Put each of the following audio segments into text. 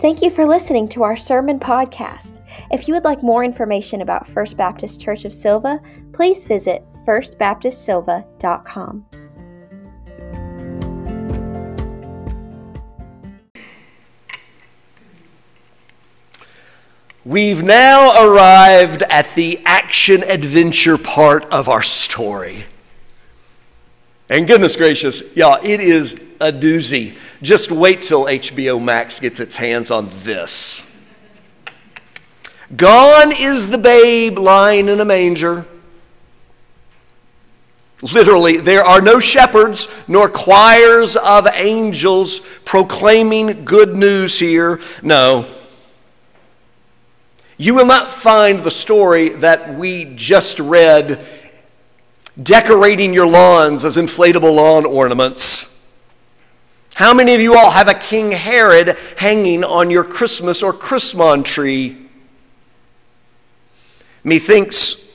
Thank you for listening to our sermon podcast. If you would like more information about First Baptist Church of Sylva, please visit firstbaptistsylva.com. We've now arrived at the action adventure part of our story. And goodness gracious, y'all, it is a doozy. Just wait till HBO Max gets its hands on this. Gone is the babe lying in a manger. Literally, there are no shepherds nor choirs of angels proclaiming good news here. No. You will not find the story that we just read decorating your lawns as inflatable lawn ornaments. How many of you all have a King Herod hanging on your Christmas or Christmas tree? Methinks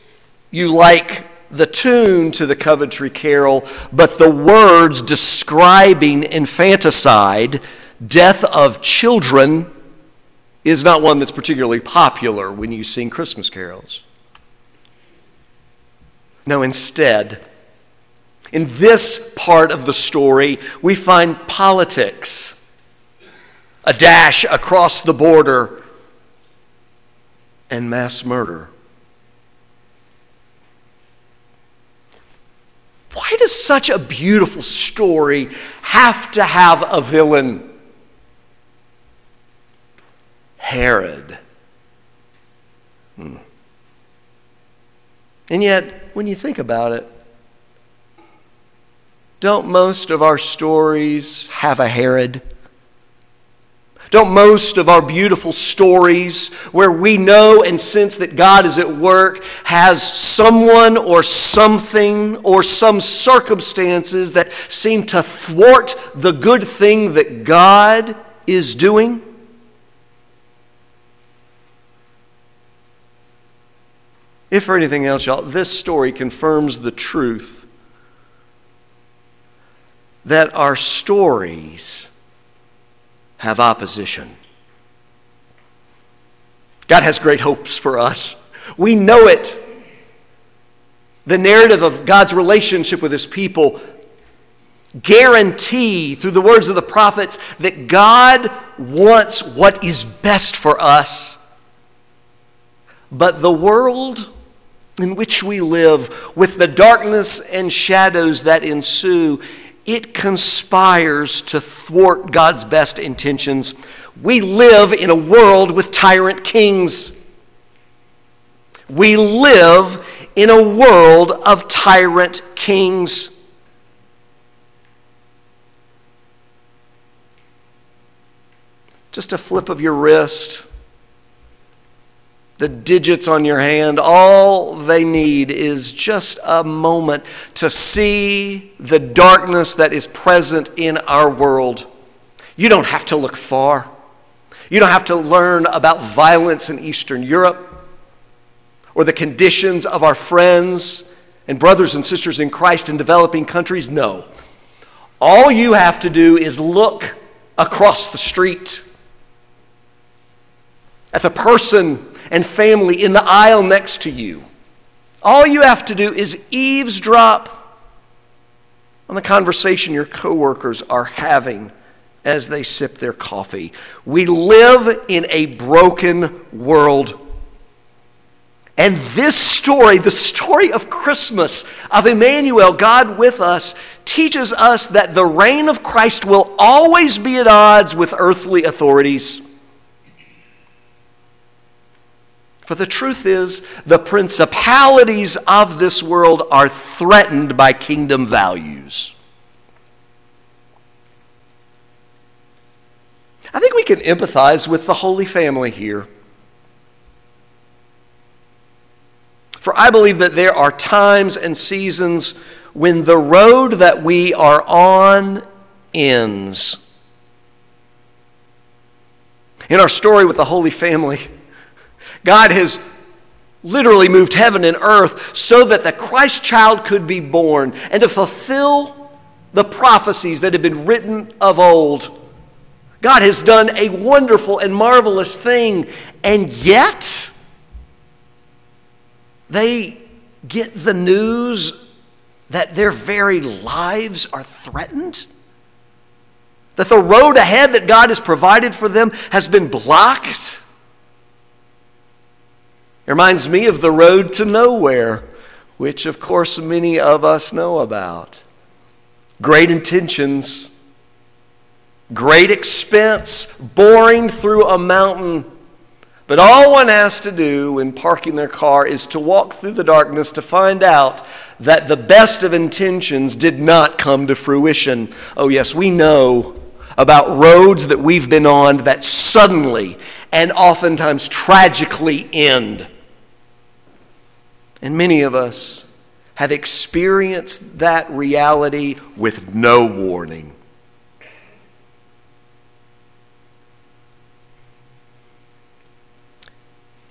you like the tune to the Coventry Carol, but the words describing infanticide, death of children, is not one that's particularly popular when you sing Christmas carols. No, instead, in this part of the story, we find politics, a dash across the border, and mass murder. Why does such a beautiful story have to have a villain? Herod. Hmm. And yet, when you think about it, don't most of our stories have a Herod? Don't most of our beautiful stories, where we know and sense that God is at work, has someone or something or some circumstances that seem to thwart the good thing that God is doing? If for anything else, y'all, this story confirms the truth that our stories have opposition. God has great hopes for us. We know it. The narrative of God's relationship with his people guarantee through the words of the prophets that God wants what is best for us. But the world in which we live, with the darkness and shadows that ensue, it conspires to thwart God's best intentions. We live in a world with tyrant kings. We live in a world of tyrant kings. Just a flip of your wrist the digits on your hand, all they need is just a moment to see the darkness that is present in our world. You don't have to look far. You don't have to learn about violence in Eastern Europe or the conditions of our friends and brothers and sisters in Christ in developing countries. No. All you have to do is look across the street at the person and family in the aisle next to you. All you have to do is eavesdrop on the conversation your coworkers are having as they sip their coffee. We live in a broken world. And this story, the story of Christmas, of Emmanuel, God with us, teaches us that the reign of Christ will always be at odds with earthly authorities. For the truth is, the principalities of this world are threatened by kingdom values. I think we can empathize with the Holy Family here. For I believe that there are times and seasons when the road that we are on ends. In our story with the Holy Family, God has literally moved heaven and earth so that the Christ child could be born and to fulfill the prophecies that had been written of old. God has done a wonderful and marvelous thing, and yet they get the news that their very lives are threatened? That the road ahead that God has provided for them has been blocked? It reminds me of the road to nowhere, which, of course, many of us know about. Great intentions, great expense, boring through a mountain. But all one has to do when parking their car is to walk through the darkness to find out that the best of intentions did not come to fruition. Oh, yes, we know about roads that we've been on that suddenly and oftentimes tragically end. And many of us have experienced that reality with no warning.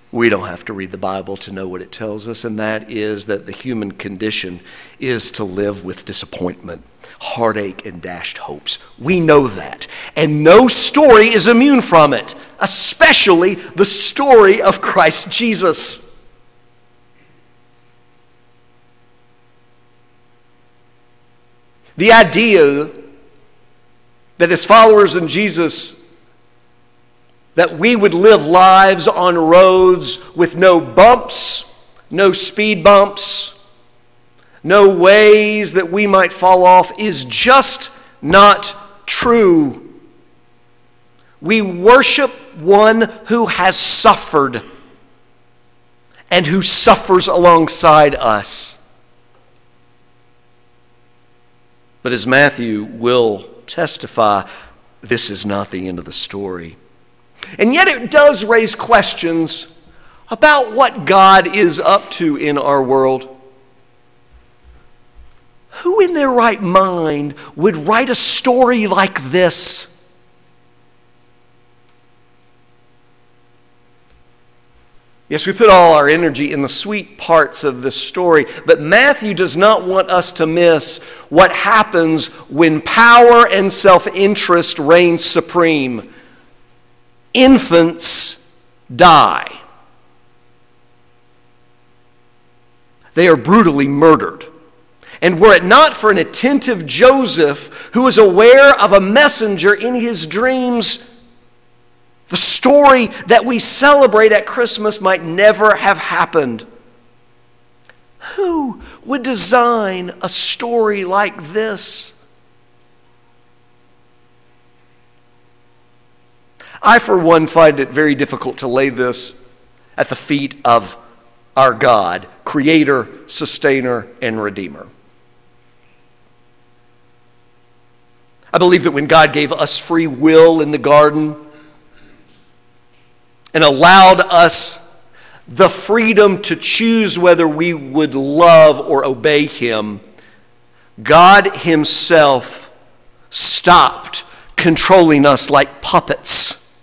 We don't have to read the Bible to know what it tells us, and that is that the human condition is to live with disappointment, heartache, and dashed hopes. We know that. And no story is immune from it, especially the story of Christ Jesus. The idea that as followers in Jesus, that we would live lives on roads with no bumps, no speed bumps, no ways that we might fall off is just not true. We worship one who has suffered and who suffers alongside us. But as Matthew will testify, this is not the end of the story. And yet it does raise questions about what God is up to in our world. Who in their right mind would write a story like this? Yes, we put all our energy in the sweet parts of this story, but Matthew does not want us to miss what happens when power and self interest reign supreme. Infants die, they are brutally murdered. And were it not for an attentive Joseph who was aware of a messenger in his dreams, the story that we celebrate at Christmas might never have happened. Who would design a story like this? I, for one, find it very difficult to lay this at the feet of our God, Creator, Sustainer, and Redeemer. I believe that when God gave us free will in the garden, and allowed us the freedom to choose whether we would love or obey Him, God Himself stopped controlling us like puppets.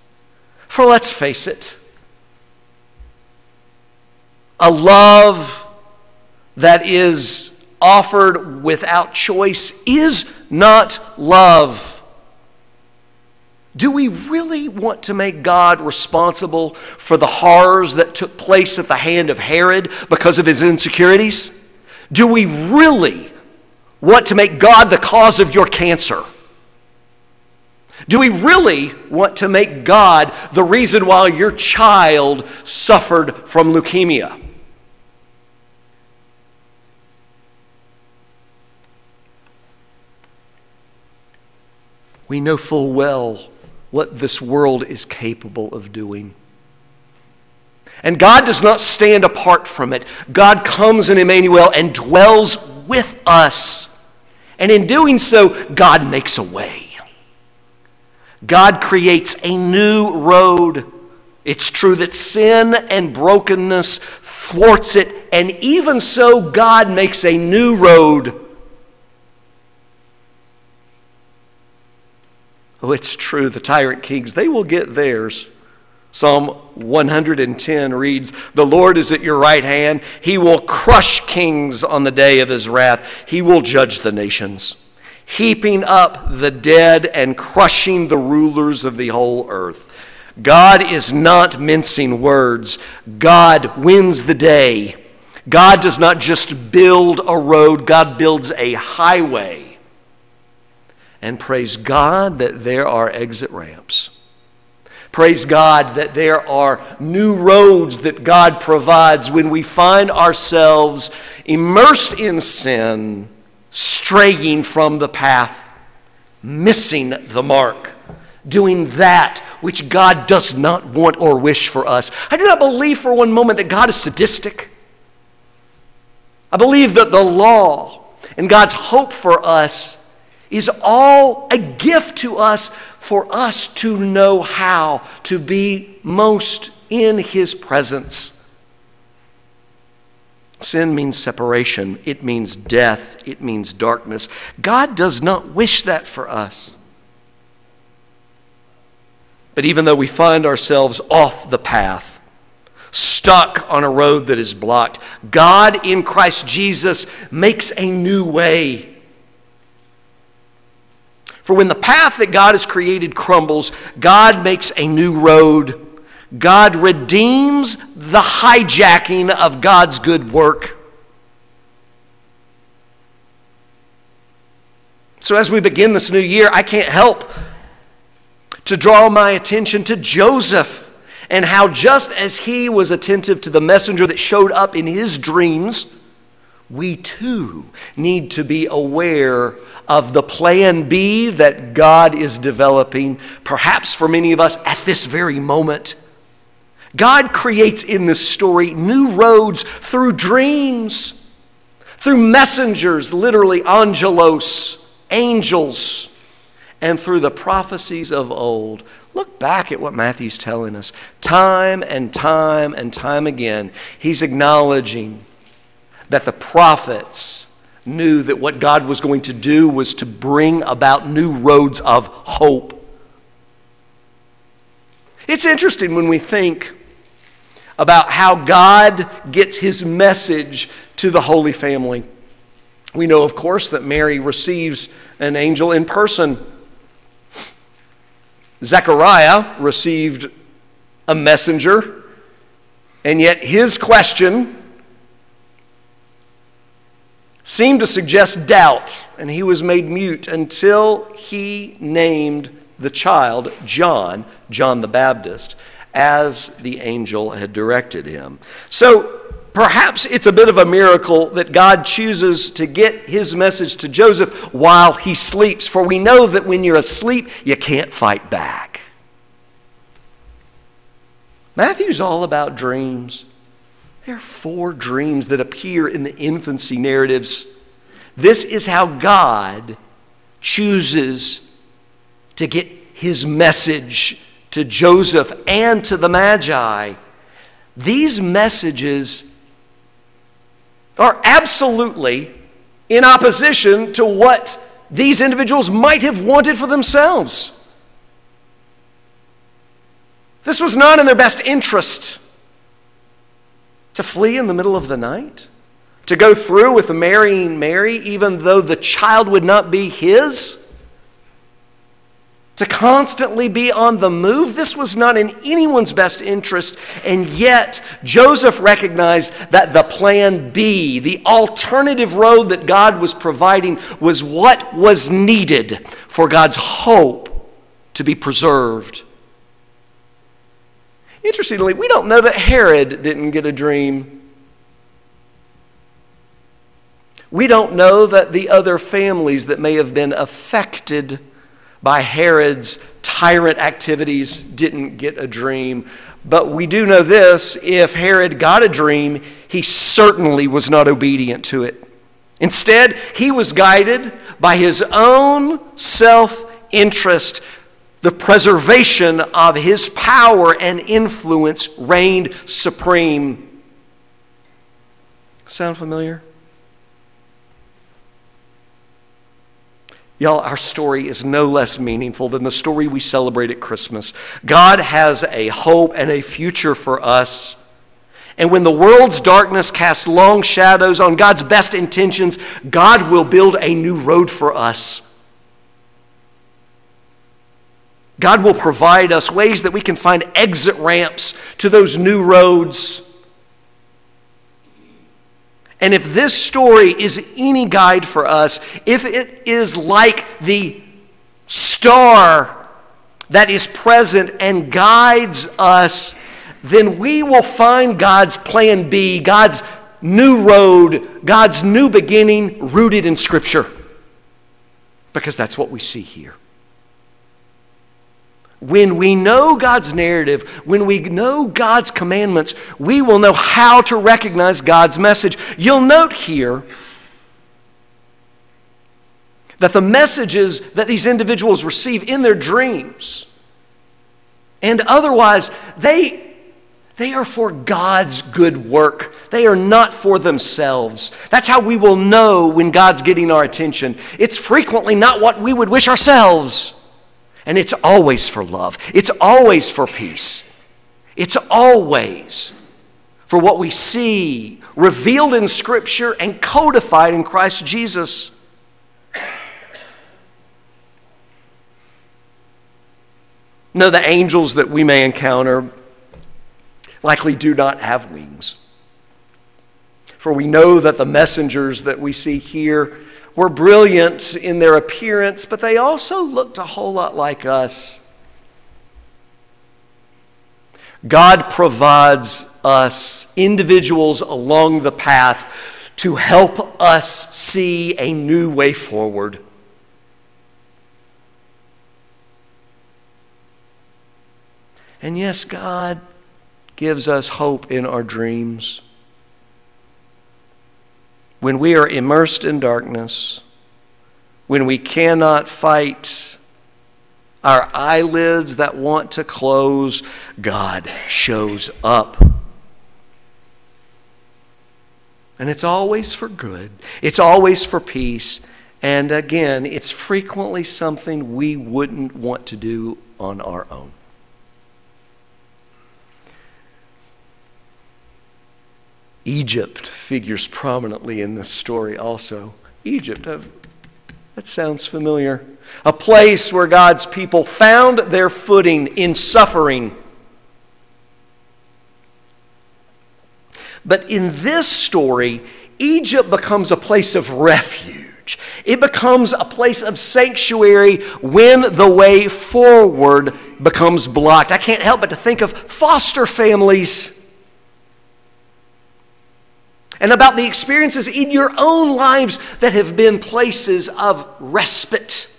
For let's face it, a love that is offered without choice is not love. Do we really want to make God responsible for the horrors that took place at the hand of Herod because of his insecurities? Do we really want to make God the cause of your cancer? Do we really want to make God the reason why your child suffered from leukemia? We know full well what this world is capable of doing. And God does not stand apart from it. God comes in Emmanuel and dwells with us. And in doing so, God makes a way. God creates a new road. It's true that sin and brokenness thwarts it, and even so, God makes a new road Oh, it's true, the tyrant kings, they will get theirs. Psalm 110 reads, The Lord is at your right hand. He will crush kings on the day of his wrath. He will judge the nations. heaping up the dead and crushing the rulers of the whole earth. God is not mincing words. God wins the day. God does not just build a road, God builds a highway. And praise God that there are exit ramps. Praise God that there are new roads that God provides when we find ourselves immersed in sin, straying from the path, missing the mark, doing that which God does not want or wish for us. I do not believe for one moment that God is sadistic. I believe that the law and God's hope for us is all a gift to us for us to know how to be most in His presence. Sin means separation, it means death, it means darkness. God does not wish that for us. But even though we find ourselves off the path, stuck on a road that is blocked, God in Christ Jesus makes a new way. For when the path that God has created crumbles, God makes a new road. God redeems the hijacking of God's good work. So, as we begin this new year, I can't help to draw my attention to Joseph and how, just as he was attentive to the messenger that showed up in his dreams, we too need to be aware of the plan B that God is developing, perhaps for many of us at this very moment. God creates in this story new roads through dreams, through messengers, literally angelos, angels and through the prophecies of old. Look back at what Matthew's telling us. Time and time and time again, he's acknowledging that the prophets knew that what God was going to do was to bring about new roads of hope. It's interesting when we think about how God gets his message to the Holy Family. We know, of course, that Mary receives an angel in person Zechariah received a messenger, and yet his question seemed to suggest doubt, and he was made mute until he named the child John, John the Baptist, as the angel had directed him. So perhaps it's a bit of a miracle that God chooses to get his message to Joseph while he sleeps, for we know that when you're asleep, you can't fight back. Matthew's all about dreams. There are four dreams that appear in the infancy narratives. This is how God chooses to get his message to Joseph and to the Magi. These messages are absolutely in opposition to what these individuals might have wanted for themselves. This was not in their best interest to flee in the middle of the night, to go through with marrying Mary, even though the child would not be his to constantly be on the move. This was not in anyone's best interest. And yet, Joseph recognized that the plan B, the alternative road that God was providing, was what was needed for God's hope to be preserved. Interestingly, we don't know that Herod didn't get a dream. We don't know that the other families that may have been affected by Herod's tyrant activities didn't get a dream. But we do know this if Herod got a dream, he certainly was not obedient to it. Instead, he was guided by his own self interest. The preservation of his power and influence reigned supreme. Sound familiar? Y'all, our story is no less meaningful than the story we celebrate at Christmas. God has a hope and a future for us. And when the world's darkness casts long shadows on God's best intentions, God will build a new road for us. God will provide us ways that we can find exit ramps to those new roads. And if this story is any guide for us, if it is like the star that is present and guides us, then we will find God's plan B, God's new road, God's new beginning rooted in Scripture. Because that's what we see here. When we know God's narrative, when we know God's commandments, we will know how to recognize God's message. You'll note here that the messages that these individuals receive in their dreams and otherwise, they, they are for God's good work. They are not for themselves. That's how we will know when God's getting our attention. It's frequently not what we would wish ourselves. And it's always for love, it's always for peace, it's always for what we see revealed in Scripture and codified in Christ Jesus. No, the angels that we may encounter likely do not have wings. For we know that the messengers that we see here were brilliant in their appearance, but they also looked a whole lot like us. God provides us individuals along the path to help us see a new way forward. And yes, God gives us hope in our dreams. When we are immersed in darkness, when we cannot fight our eyelids that want to close, God shows up. And it's always for good, it's always for peace. And again, it's frequently something we wouldn't want to do on our own. Egypt figures prominently in this story also. Egypt, that sounds familiar. A place where God's people found their footing in suffering. But in this story, Egypt becomes a place of refuge. It becomes a place of sanctuary when the way forward becomes blocked. I can't help but to think of foster families and about the experiences in your own lives that have been places of respite.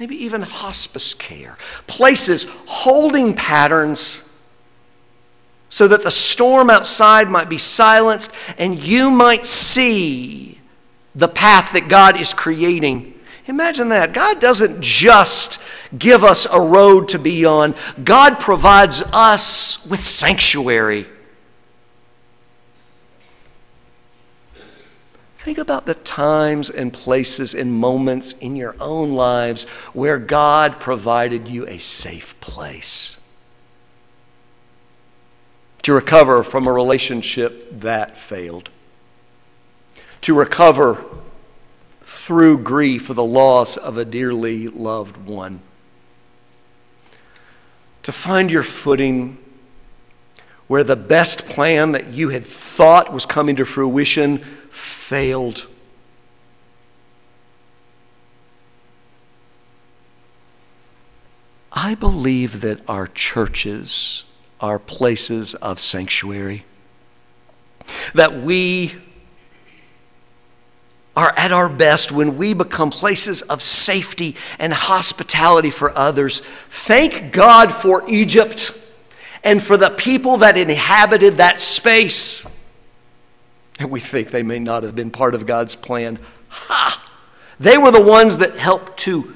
Maybe even hospice care, places holding patterns so that the storm outside might be silenced and you might see the path that God is creating. Imagine that. God doesn't just give us a road to be on, God provides us with sanctuary. Think about the times and places and moments in your own lives where God provided you a safe place to recover from a relationship that failed, to recover through grief for the loss of a dearly loved one, to find your footing where the best plan that you had thought was coming to fruition failed. I believe that our churches are places of sanctuary. That we are at our best when we become places of safety and hospitality for others. Thank God for Egypt and for the people that inhabited that space. And we think they may not have been part of God's plan. Ha! They were the ones that helped to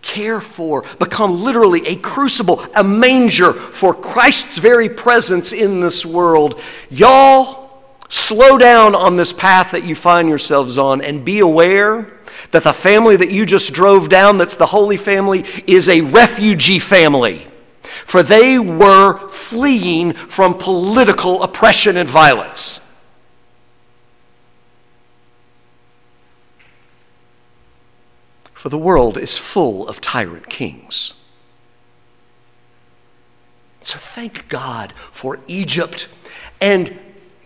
care for, become literally a crucible, a manger for Christ's very presence in this world. Y'all, slow down on this path that you find yourselves on and be aware that the family that you just drove down, that's the Holy Family, is a refugee family. For they were fleeing from political oppression and violence. For the world is full of tyrant kings. So thank God for Egypt and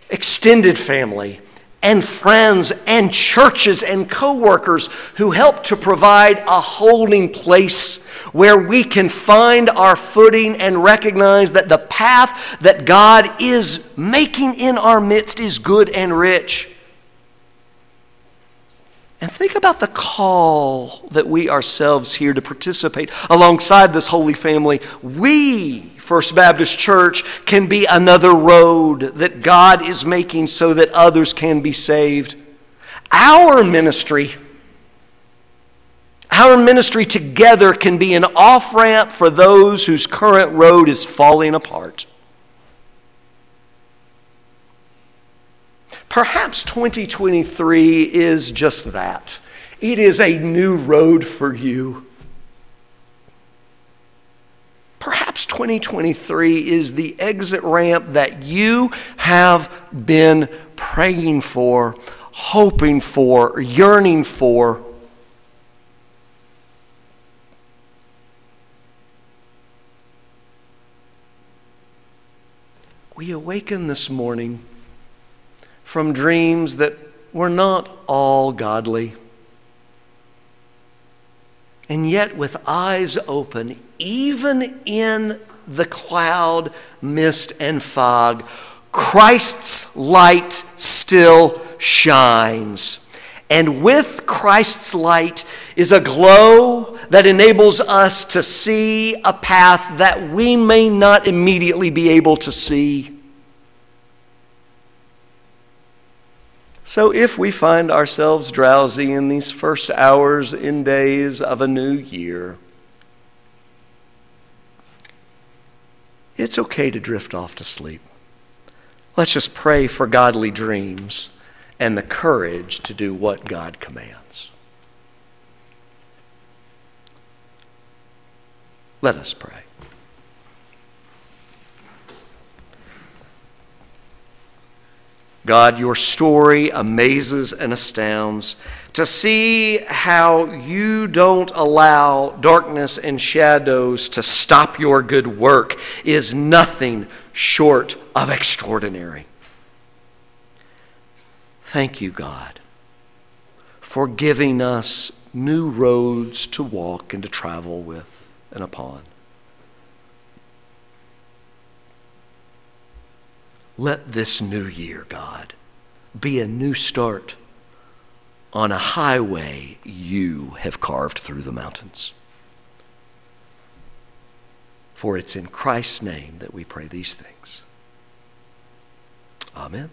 extended family and friends and churches and co-workers who help to provide a holding place where we can find our footing and recognize that the path that God is making in our midst is good and rich. And think about the call that we ourselves here to participate alongside this holy family. We, First Baptist Church, can be another road that God is making so that others can be saved. Our ministry, our ministry together can be an off ramp for those whose current road is falling apart. Perhaps 2023 is just that. It is a new road for you. Perhaps 2023 is the exit ramp that you have been praying for, hoping for, yearning for. We awaken this morning from dreams that were not all godly. And yet, with eyes open, even in the cloud, mist, and fog, Christ's light still shines. And with Christ's light is a glow that enables us to see a path that we may not immediately be able to see. So, if we find ourselves drowsy in these first hours and days of a new year, it's okay to drift off to sleep. Let's just pray for godly dreams and the courage to do what God commands. Let us pray. God, your story amazes and astounds. To see how you don't allow darkness and shadows to stop your good work is nothing short of extraordinary. Thank you, God, for giving us new roads to walk and to travel with and upon. Let this new year, God, be a new start on a highway you have carved through the mountains. For it's in Christ's name that we pray these things. Amen.